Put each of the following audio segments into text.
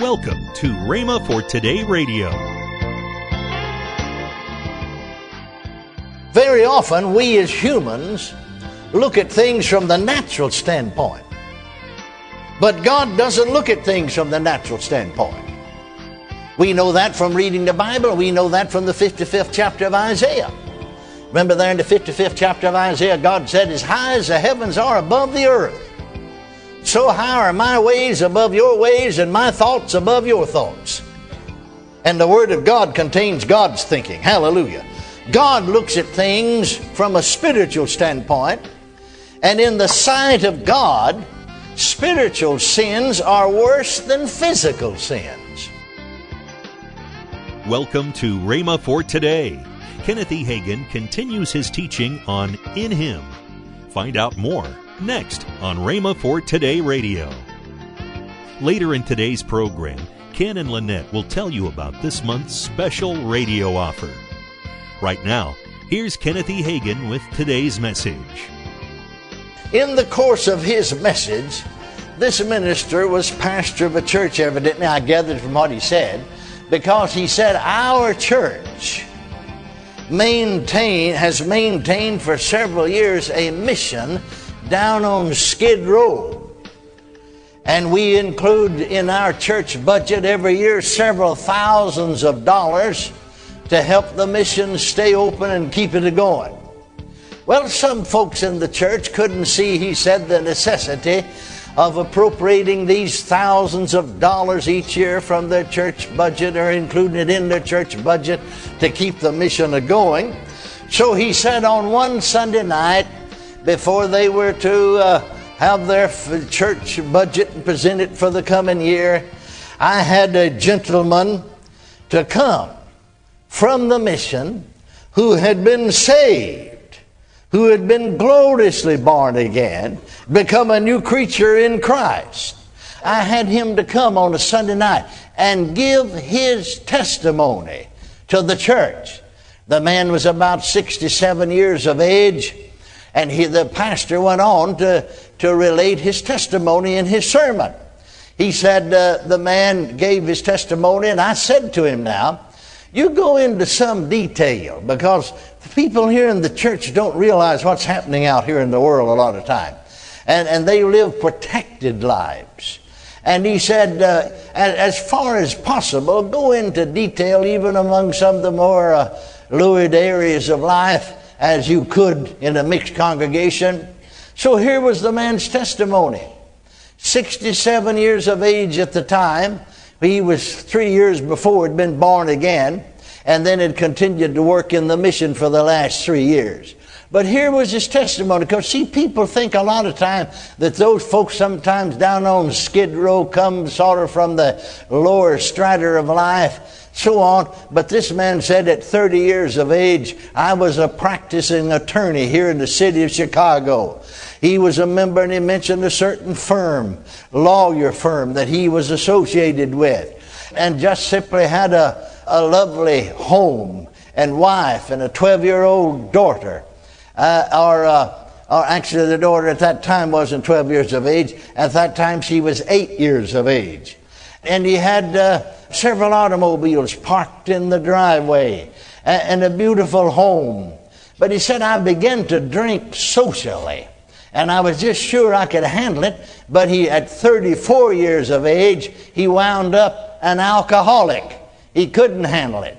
Welcome to Rhema for Today Radio. Very often, we as humans look at things from the natural standpoint. But God doesn't look at things from the natural standpoint. We know that from reading the Bible. We know that from the 55th chapter of Isaiah. Remember there in the 55th chapter of Isaiah, God said, As high as the heavens are above the earth, so high are my ways above your ways, and my thoughts above your thoughts. And the Word of God contains God's thinking. Hallelujah. God looks at things from a spiritual standpoint, and in the sight of God, spiritual sins are worse than physical sins. Welcome to Rhema for Today. Kenneth E. Hagin continues his teaching on In Him. Find out more next on Rhema for Today Radio. Later in today's program, Ken and Lynette will tell you about this month's special radio offer. Right now, here's Kenneth E. Hagin with today's message. In the course of his message, this minister was pastor of a church, evidently, I gathered from what he said, because he said, Our church maintain, has maintained for several years a mission down on Skid Row. And we include in our church budget every year several thousands of dollars to help the mission stay open and keep it going. Well, some folks in the church couldn't see, he said, the necessity of appropriating these thousands of dollars each year from their church budget or including it in their church budget to keep the mission going. So he said on one Sunday night, before they were to uh, have their church budget and present it for the coming year, I had a gentleman to come from the mission who had been saved, who had been gloriously born again, become a new creature in Christ. I had him to come on a Sunday night and give his testimony to the church. The man was about 67 years of age and he, the pastor went on to, to relate his testimony in his sermon. He said, uh, the man gave his testimony, and I said to him now, you go into some detail because the people here in the church don't realize what's happening out here in the world a lot of time. And, and they live protected lives. And he said, uh, as far as possible, go into detail even among some of the more uh, lurid areas of life as you could in a mixed congregation. So here was the man's testimony. 67 years of age at the time. He was three years before had been born again, and then had continued to work in the mission for the last three years. But here was his testimony, because see, people think a lot of time that those folks sometimes down on Skid Row come sort of from the lower strata of life so on. But this man said at 30 years of age, I was a practicing attorney here in the city of Chicago. He was a member and he mentioned a certain firm, lawyer firm that he was associated with. And just simply had a, a lovely home and wife and a 12 year old daughter. Uh, or, uh, or actually, the daughter at that time wasn't 12 years of age. At that time, she was 8 years of age. And he had. Uh, several automobiles parked in the driveway and a beautiful home. But he said, I began to drink socially. And I was just sure I could handle it. But he, at 34 years of age, he wound up an alcoholic. He couldn't handle it.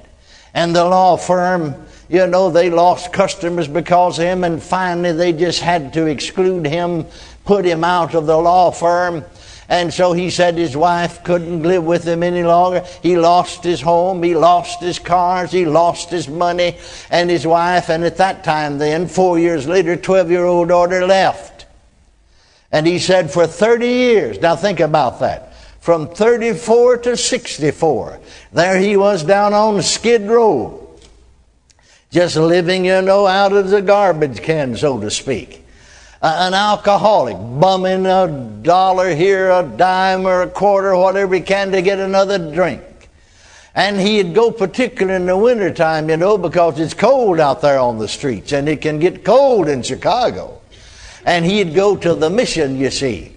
And the law firm, you know, they lost customers because of him. And finally, they just had to exclude him, put him out of the law firm. And so he said his wife couldn't live with him any longer. He lost his home, he lost his cars, he lost his money, and his wife. And at that time, then, four years later, 12 year old daughter left. And he said, for 30 years, now think about that. From 34 to 64, there he was down on Skid Row, just living, you know, out of the garbage can, so to speak an alcoholic, bumming a dollar here, a dime or a quarter, whatever he can to get another drink. And he'd go particularly in the wintertime, you know, because it's cold out there on the streets and it can get cold in Chicago. And he'd go to the mission, you see.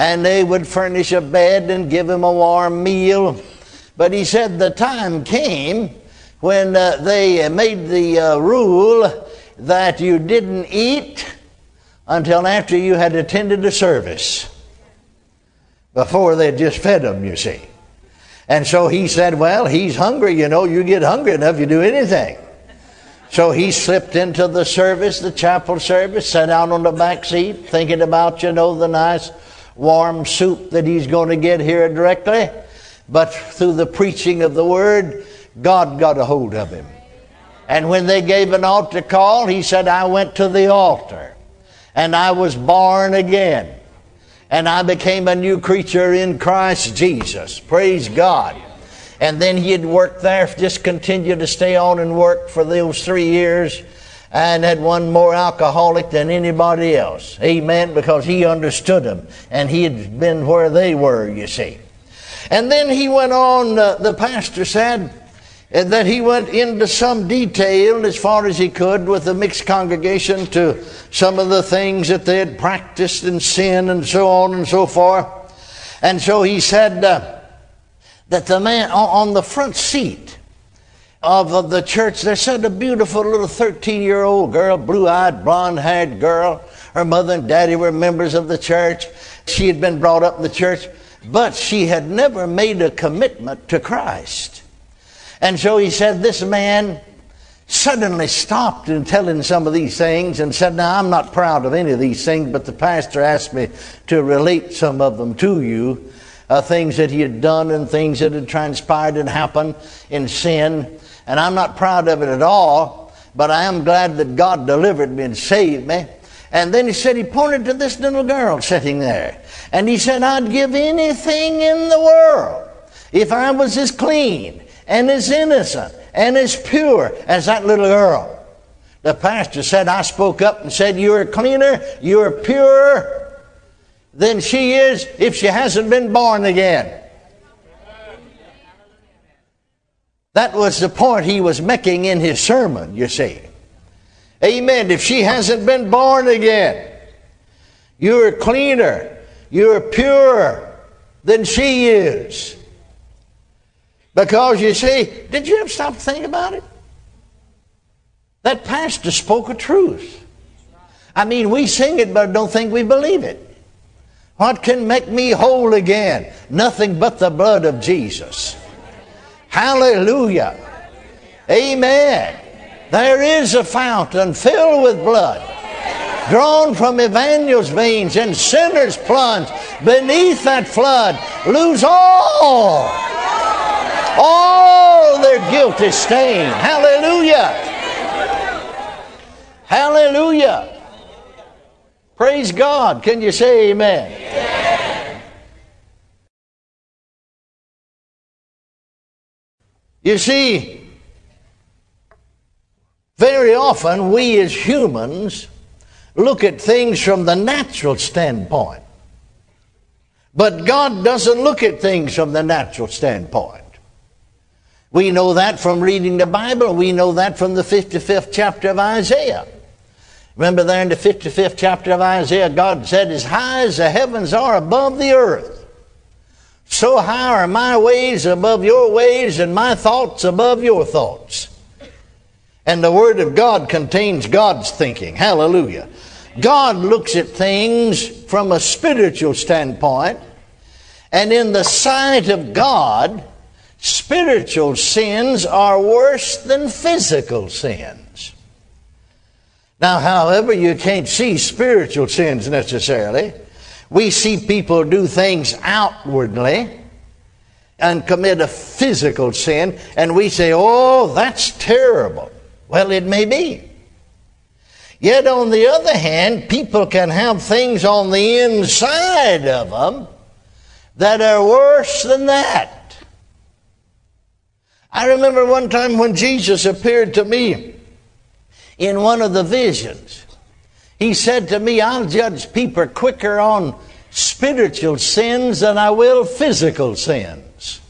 And they would furnish a bed and give him a warm meal. But he said the time came when uh, they made the uh, rule that you didn't eat until after you had attended a service. Before they just fed him, you see. And so he said, Well, he's hungry, you know, you get hungry enough, you do anything. So he slipped into the service, the chapel service, sat down on the back seat, thinking about, you know, the nice warm soup that he's going to get here directly. But through the preaching of the word, God got a hold of him. And when they gave an altar call, he said, I went to the altar and I was born again. And I became a new creature in Christ Jesus. Praise God. And then he had worked there, just continued to stay on and work for those three years and had one more alcoholic than anybody else. Amen. Because he understood them and he had been where they were, you see. And then he went on, uh, the pastor said, and that he went into some detail as far as he could with the mixed congregation to some of the things that they had practiced in sin and so on and so forth. And so he said uh, that the man on the front seat of the church, there sat a beautiful little 13 year old girl, blue eyed, blonde haired girl. Her mother and daddy were members of the church. She had been brought up in the church, but she had never made a commitment to Christ. And so he said, This man suddenly stopped in telling some of these things and said, Now, I'm not proud of any of these things, but the pastor asked me to relate some of them to you. Uh, things that he had done and things that had transpired and happened in sin. And I'm not proud of it at all, but I am glad that God delivered me and saved me. And then he said, he pointed to this little girl sitting there. And he said, I'd give anything in the world if I was as clean and as innocent and as pure as that little girl. The pastor said, I spoke up and said, You're cleaner, you're purer than she is if she hasn't been born again. That was the point he was making in his sermon, you see. Amen. If she hasn't been born again, you're cleaner, you're purer than she is. Because you see, did you ever stop to think about it? That pastor spoke a truth. I mean, we sing it, but don't think we believe it. What can make me whole again? Nothing but the blood of Jesus. Hallelujah. Amen. There is a fountain filled with blood, drawn from Emmanuel's veins, and sinners plunge beneath that flood, lose all all their guilt is stained. Hallelujah. Hallelujah. Praise God. Can you say amen? You see, very often we as humans look at things from the natural standpoint. But God doesn't look at things from the natural standpoint. We know that from reading the Bible. We know that from the 55th chapter of Isaiah. Remember there in the 55th chapter of Isaiah, God said, As high as the heavens are above the earth, so high are my ways above your ways, and my thoughts above your thoughts. And the Word of God contains God's thinking. Hallelujah. God looks at things from a spiritual standpoint, and in the sight of God, spiritual sins are worse than physical sins. Now, however, you can't see spiritual sins necessarily. We see people do things outwardly and commit a physical sin, and we say, oh, that's terrible. Well, it may be. Yet, on the other hand, people can have things on the inside of them that are worse than that. I remember one time when Jesus appeared to me in one of the visions. He said to me, I'll judge people quicker on spiritual sins than I will physical sins.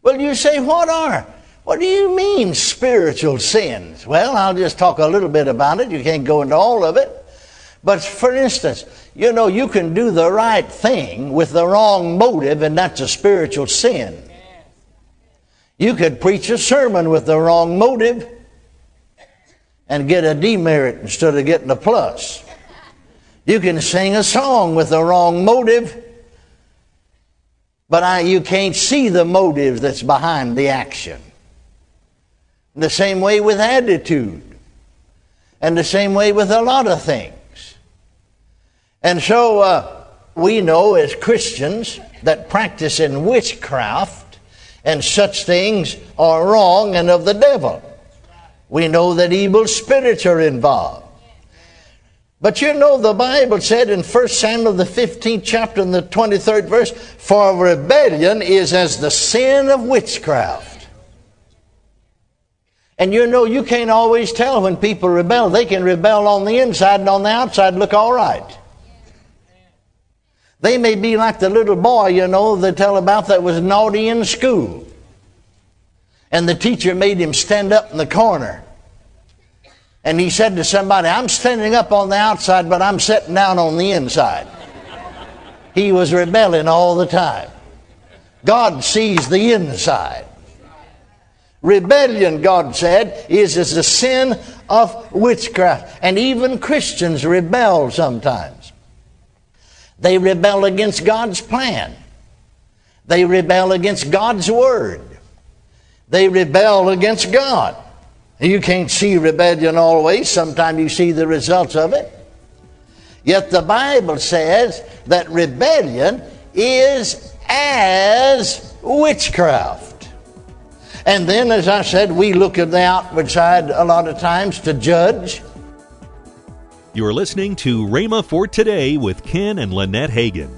Well, you say, what are? What do you mean spiritual sins? Well, I'll just talk a little bit about it. You can't go into all of it. But for instance, you know, you can do the right thing with the wrong motive, and that's a spiritual sin. You could preach a sermon with the wrong motive and get a demerit instead of getting a plus. You can sing a song with the wrong motive, but I, you can't see the motive that's behind the action. The same way with attitude, and the same way with a lot of things. And so uh, we know as Christians that practice in witchcraft and such things are wrong and of the devil. We know that evil spirits are involved. But you know, the Bible said in 1 Samuel, the 15th chapter, and the 23rd verse, for rebellion is as the sin of witchcraft. And you know, you can't always tell when people rebel. They can rebel on the inside and on the outside look all right. They may be like the little boy, you know, they tell about that was naughty in school. And the teacher made him stand up in the corner. And he said to somebody, I'm standing up on the outside, but I'm sitting down on the inside. He was rebelling all the time. God sees the inside. Rebellion, God said, is as a sin of witchcraft. And even Christians rebel sometimes. They rebel against God's plan. They rebel against God's word. They rebel against God. You can't see rebellion always. Sometimes you see the results of it. Yet the Bible says that rebellion is as witchcraft. And then, as I said, we look at the outward side a lot of times to judge. You're listening to Rhema for Today with Ken and Lynette Hagin.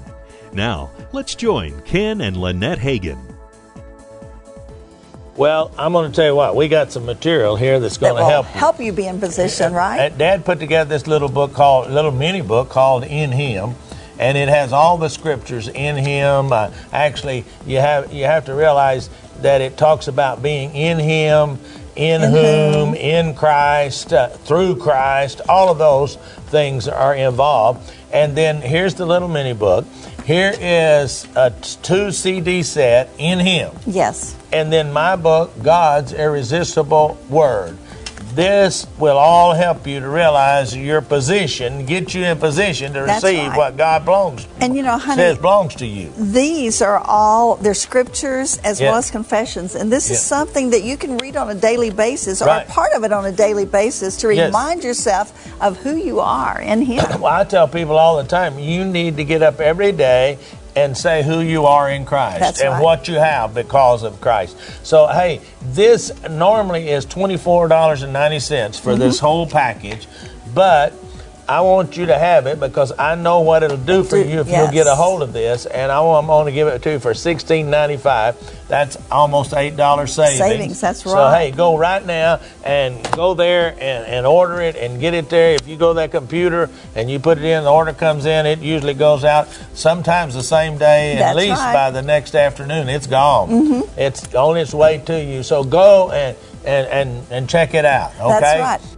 Now, let's join Ken and Lynette Hagin. Well, I'm going to tell you what, we got some material here that's going that to help help you be in position, right? Dad put together this little book called, little mini book called In Him and it has all the scriptures in him. Uh, actually, you have you have to realize that it talks about being in him in whom, in Christ, uh, through Christ, all of those things are involved. And then here's the little mini book. Here is a two CD set in Him. Yes. And then my book, God's Irresistible Word. This will all help you to realize your position, get you in position to That's receive right. what God belongs and you know, honey, says belongs to you. These are all they're scriptures as Yeah. well as confessions, and this is something that you can read on a daily basis or Right. part of it on a daily basis to Yes. remind yourself of who you are in Him. Well, I tell people all the time, you need to get up every day and say who you are in Christ That's and right. what you have because of Christ. So, hey, this normally is $24.90 for this Mm-hmm. whole package, but I want you to have it because I know what it'll do for you if yes. you'll get a hold of this, and I want, I'm going to give it to you for $16.95. That's almost eight dollars savings. Savings, that's right. So hey, go right now and go there and, and order it and get it there. If you go to that computer and you put it in, the order comes in. It usually goes out sometimes the same day, at least right. by the next afternoon. It's gone. Mm-hmm. It's on its way to you. So go and and and, and check it out. Okay. That's right.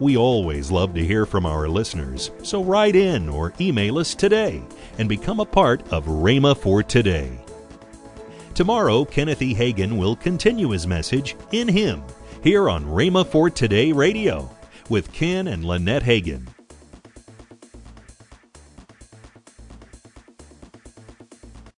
We always love to hear from our listeners, so write in or email us today and become a part of Rhema for Today. Tomorrow, Kenneth E. Hagin will continue his message in Him here on Rhema for Today Radio with Ken and Lynette Hagin.